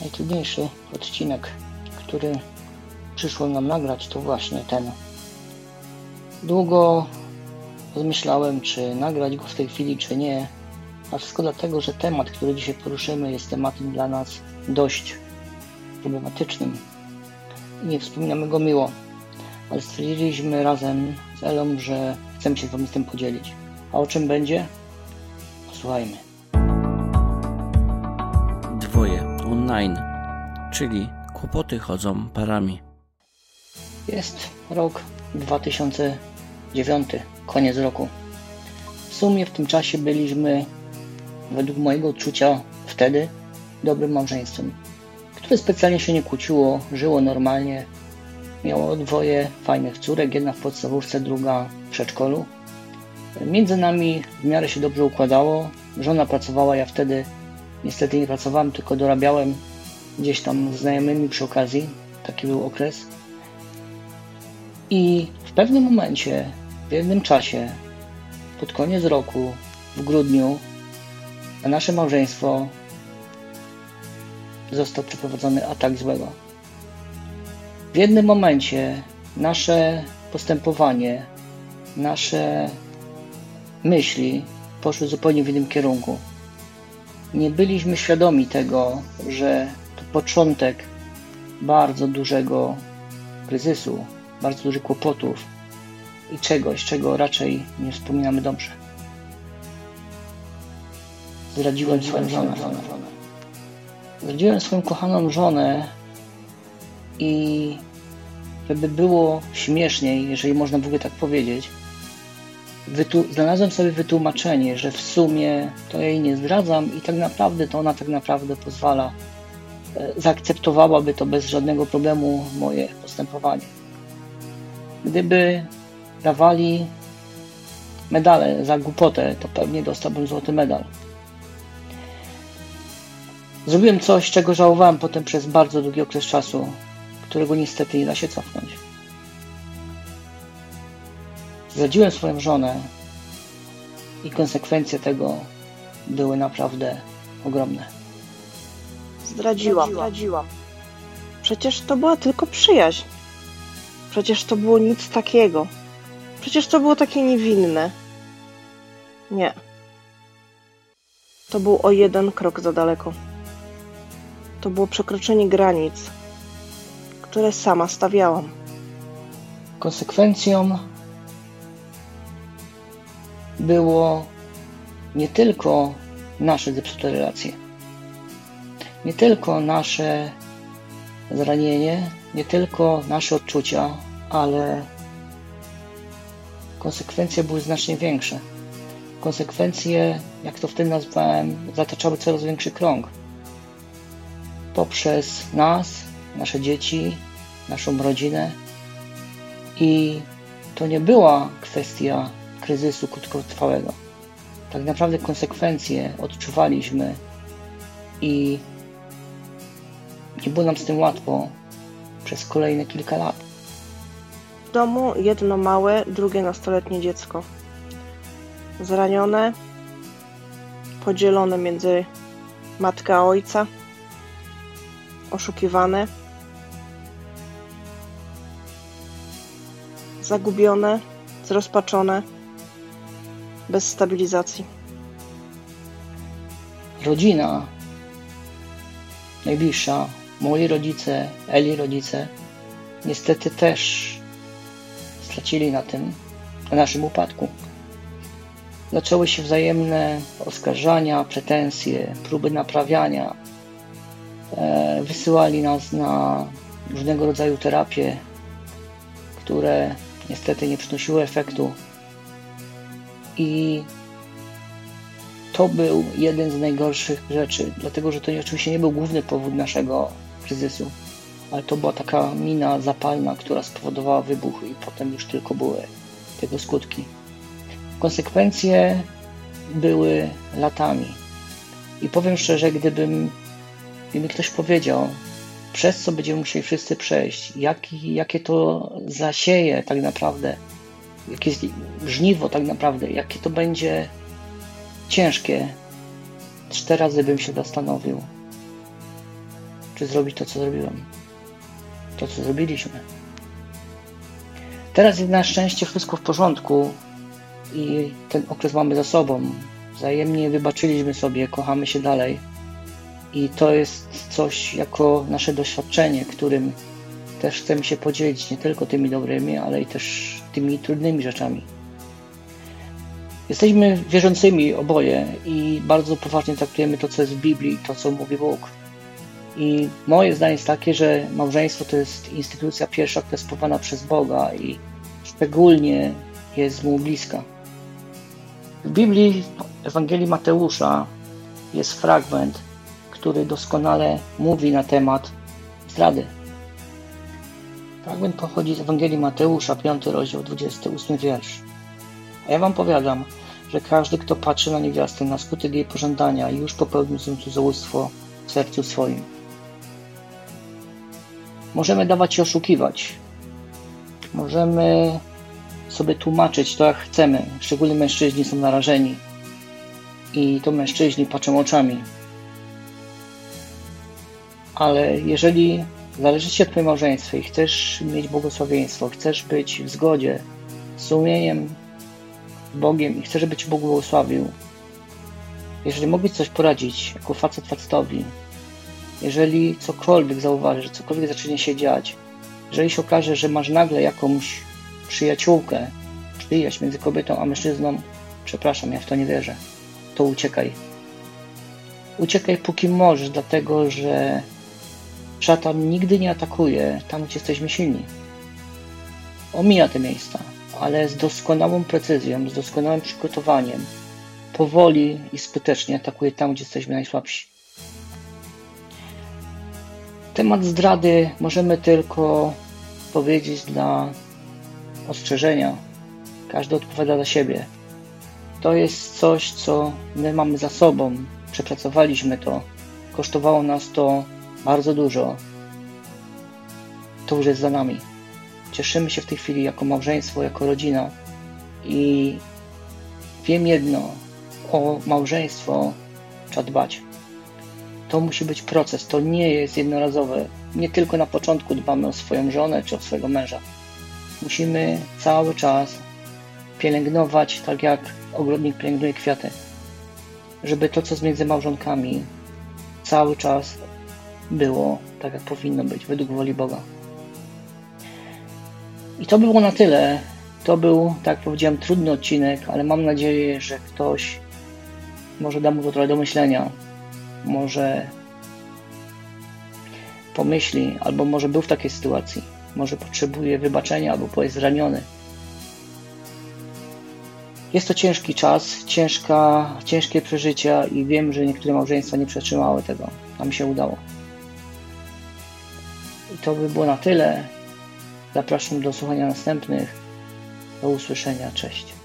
najtrudniejszy odcinek, który przyszło nam nagrać, to właśnie ten. Długo rozmyślałem, czy nagrać go w tej chwili, czy nie, a wszystko dlatego, że temat, który dzisiaj poruszymy, jest tematem dla nas dość problematycznym i nie wspominamy go miło, ale stwierdziliśmy razem z Elą, że chcemy się z Wami z tym podzielić. A o czym będzie? Posłuchajmy. Online, czyli kłopoty chodzą parami. Jest rok 2009, koniec roku. W sumie w tym czasie byliśmy, według mojego odczucia wtedy, dobrym małżeństwem, które specjalnie się nie kłóciło, żyło normalnie. Miało dwoje fajnych córek, jedna w podstawówce, druga w przedszkolu. Między nami w miarę się dobrze układało. Żona pracowała, ja wtedy niestety nie pracowałem, tylko dorabiałem gdzieś tam z znajomymi przy okazji. Taki był okres. I w pewnym momencie, w jednym czasie, pod koniec roku, w grudniu, na nasze małżeństwo został przeprowadzony atak złego. W jednym momencie nasze postępowanie, nasze myśli poszły zupełnie w innym kierunku. Nie byliśmy świadomi tego, że to początek bardzo dużego kryzysu, bardzo dużych kłopotów i czegoś, czego raczej nie wspominamy dobrze. Zdradziłem swoją żonę. Zdradziłem swoją kochaną żonę i żeby było śmieszniej, jeżeli można w ogóle tak powiedzieć, wytu- znalazłem sobie wytłumaczenie, że w sumie to jej nie zdradzam i tak naprawdę to ona tak naprawdę pozwala, e, zaakceptowałaby to bez żadnego problemu moje postępowanie. Gdyby dawali medale za głupotę, to pewnie dostałbym złoty medal. Zrobiłem coś, czego żałowałem potem przez bardzo długi okres czasu, którego niestety nie da się cofnąć. Zdradziłem swoją żonę i konsekwencje tego były naprawdę ogromne. Zdradziłam. Zdradziłam. Przecież to była tylko przyjaźń. Przecież to było nic takiego. Przecież to było takie niewinne. Nie. To był o jeden krok za daleko. To było przekroczenie granic, które sama stawiałam. Konsekwencją było nie tylko nasze zepsute relacje, nie tylko nasze zranienie, nie tylko nasze odczucia, ale konsekwencje były znacznie większe. Konsekwencje, jak to wtedy nazwałem, zataczały coraz większy krąg. Poprzez nas, nasze dzieci, naszą rodzinę. I to nie była kwestia kryzysu krótkotrwałego. Tak naprawdę konsekwencje odczuwaliśmy i nie było nam z tym łatwo przez kolejne kilka lat. W domu jedno małe, drugie nastoletnie dziecko. Zranione, podzielone między matkę a ojca, oszukiwane, zagubione, zrozpaczone, bez stabilizacji. Rodzina najbliższa, moi rodzice, Eli rodzice, niestety też stracili na tym, na naszym upadku. Zaczęły się wzajemne oskarżania, pretensje, próby naprawiania. E, wysyłali nas na różnego rodzaju terapie, które niestety nie przynosiły efektu. I to był jeden z najgorszych rzeczy, dlatego że to oczywiście nie był główny powód naszego kryzysu, ale to była taka mina zapalna, która spowodowała wybuch i potem już tylko były tego skutki. Konsekwencje były latami. I powiem szczerze, gdybym gdyby ktoś powiedział, przez co będziemy musieli wszyscy przejść, jaki, jakie to zasieje tak naprawdę, jakie żniwo tak naprawdę, jakie to będzie ciężkie, cztery razy bym się zastanowił. czy zrobić to, co zrobiłem. To, co zrobiliśmy. Teraz jest na szczęście wszystko w porządku i ten okres mamy za sobą. Wzajemnie wybaczyliśmy sobie, kochamy się dalej. I to jest coś jako nasze doświadczenie, którym też chcemy się podzielić nie tylko tymi dobrymi, ale i też tymi trudnymi rzeczami. Jesteśmy wierzącymi oboje i bardzo poważnie traktujemy to, co jest w Biblii, to, co mówi Bóg. I moje zdanie jest takie, że małżeństwo to jest instytucja pierwsza, która jest powołana przez Boga i szczególnie jest mu bliska. W Biblii Ewangelii Mateusza jest fragment, który doskonale mówi na temat zdrady. Fragment pochodzi z Ewangelii Mateusza, 5 rozdział, 28 wiersz. A ja wam powiadam, że każdy, kto patrzy na niewiastę na skutek jej pożądania, już popełnił cudzołóstwo w sercu swoim. Możemy dawać się oszukiwać. Możemy sobie tłumaczyć to, jak chcemy. Szczególnie mężczyźni są narażeni. I to mężczyźni patrzą oczami. Ale jeżeli zależy Ci na Twoim małżeństwie i chcesz mieć błogosławieństwo, chcesz być w zgodzie z sumieniem Bogiem i chcesz, żeby Ci Bóg błogosławił, jeżeli mogę coś poradzić jako facet facetowi, jeżeli cokolwiek zauważysz, cokolwiek zacznie się dziać, jeżeli się okaże, że masz nagle jakąś przyjaciółkę, przyjaźń między kobietą a mężczyzną, przepraszam, ja w to nie wierzę, to uciekaj. Uciekaj póki możesz, dlatego że szatan nigdy nie atakuje tam, gdzie jesteśmy silni. Omija te miejsca, ale z doskonałą precyzją, z doskonałym przygotowaniem, powoli i skutecznie atakuje tam, gdzie jesteśmy najsłabsi. Temat zdrady możemy tylko powiedzieć dla ostrzeżenia. Każdy odpowiada za siebie. To jest coś, co my mamy za sobą. Przepracowaliśmy to. Kosztowało nas to bardzo dużo. To już jest za nami. Cieszymy się w tej chwili jako małżeństwo, jako rodzina. I wiem jedno: o małżeństwo trzeba dbać. To musi być proces, to nie jest jednorazowe. Nie tylko na początku dbamy o swoją żonę czy o swojego męża. Musimy cały czas pielęgnować, tak jak ogrodnik pielęgnuje kwiaty, żeby to, co jest między małżonkami, cały czas było tak, jak powinno być, według woli Boga. I to by było na tyle. To był, tak jak powiedziałem, trudny odcinek, ale mam nadzieję, że ktoś może da mu to trochę do myślenia. Może pomyśli, albo może był w takiej sytuacji. Może potrzebuje wybaczenia, albo jest zraniony. Jest to ciężki czas, ciężka, ciężkie przeżycia i wiem, że niektóre małżeństwa nie przetrzymały tego. Nam się udało. I to by było na tyle. Zapraszam do słuchania następnych. Do usłyszenia. Cześć.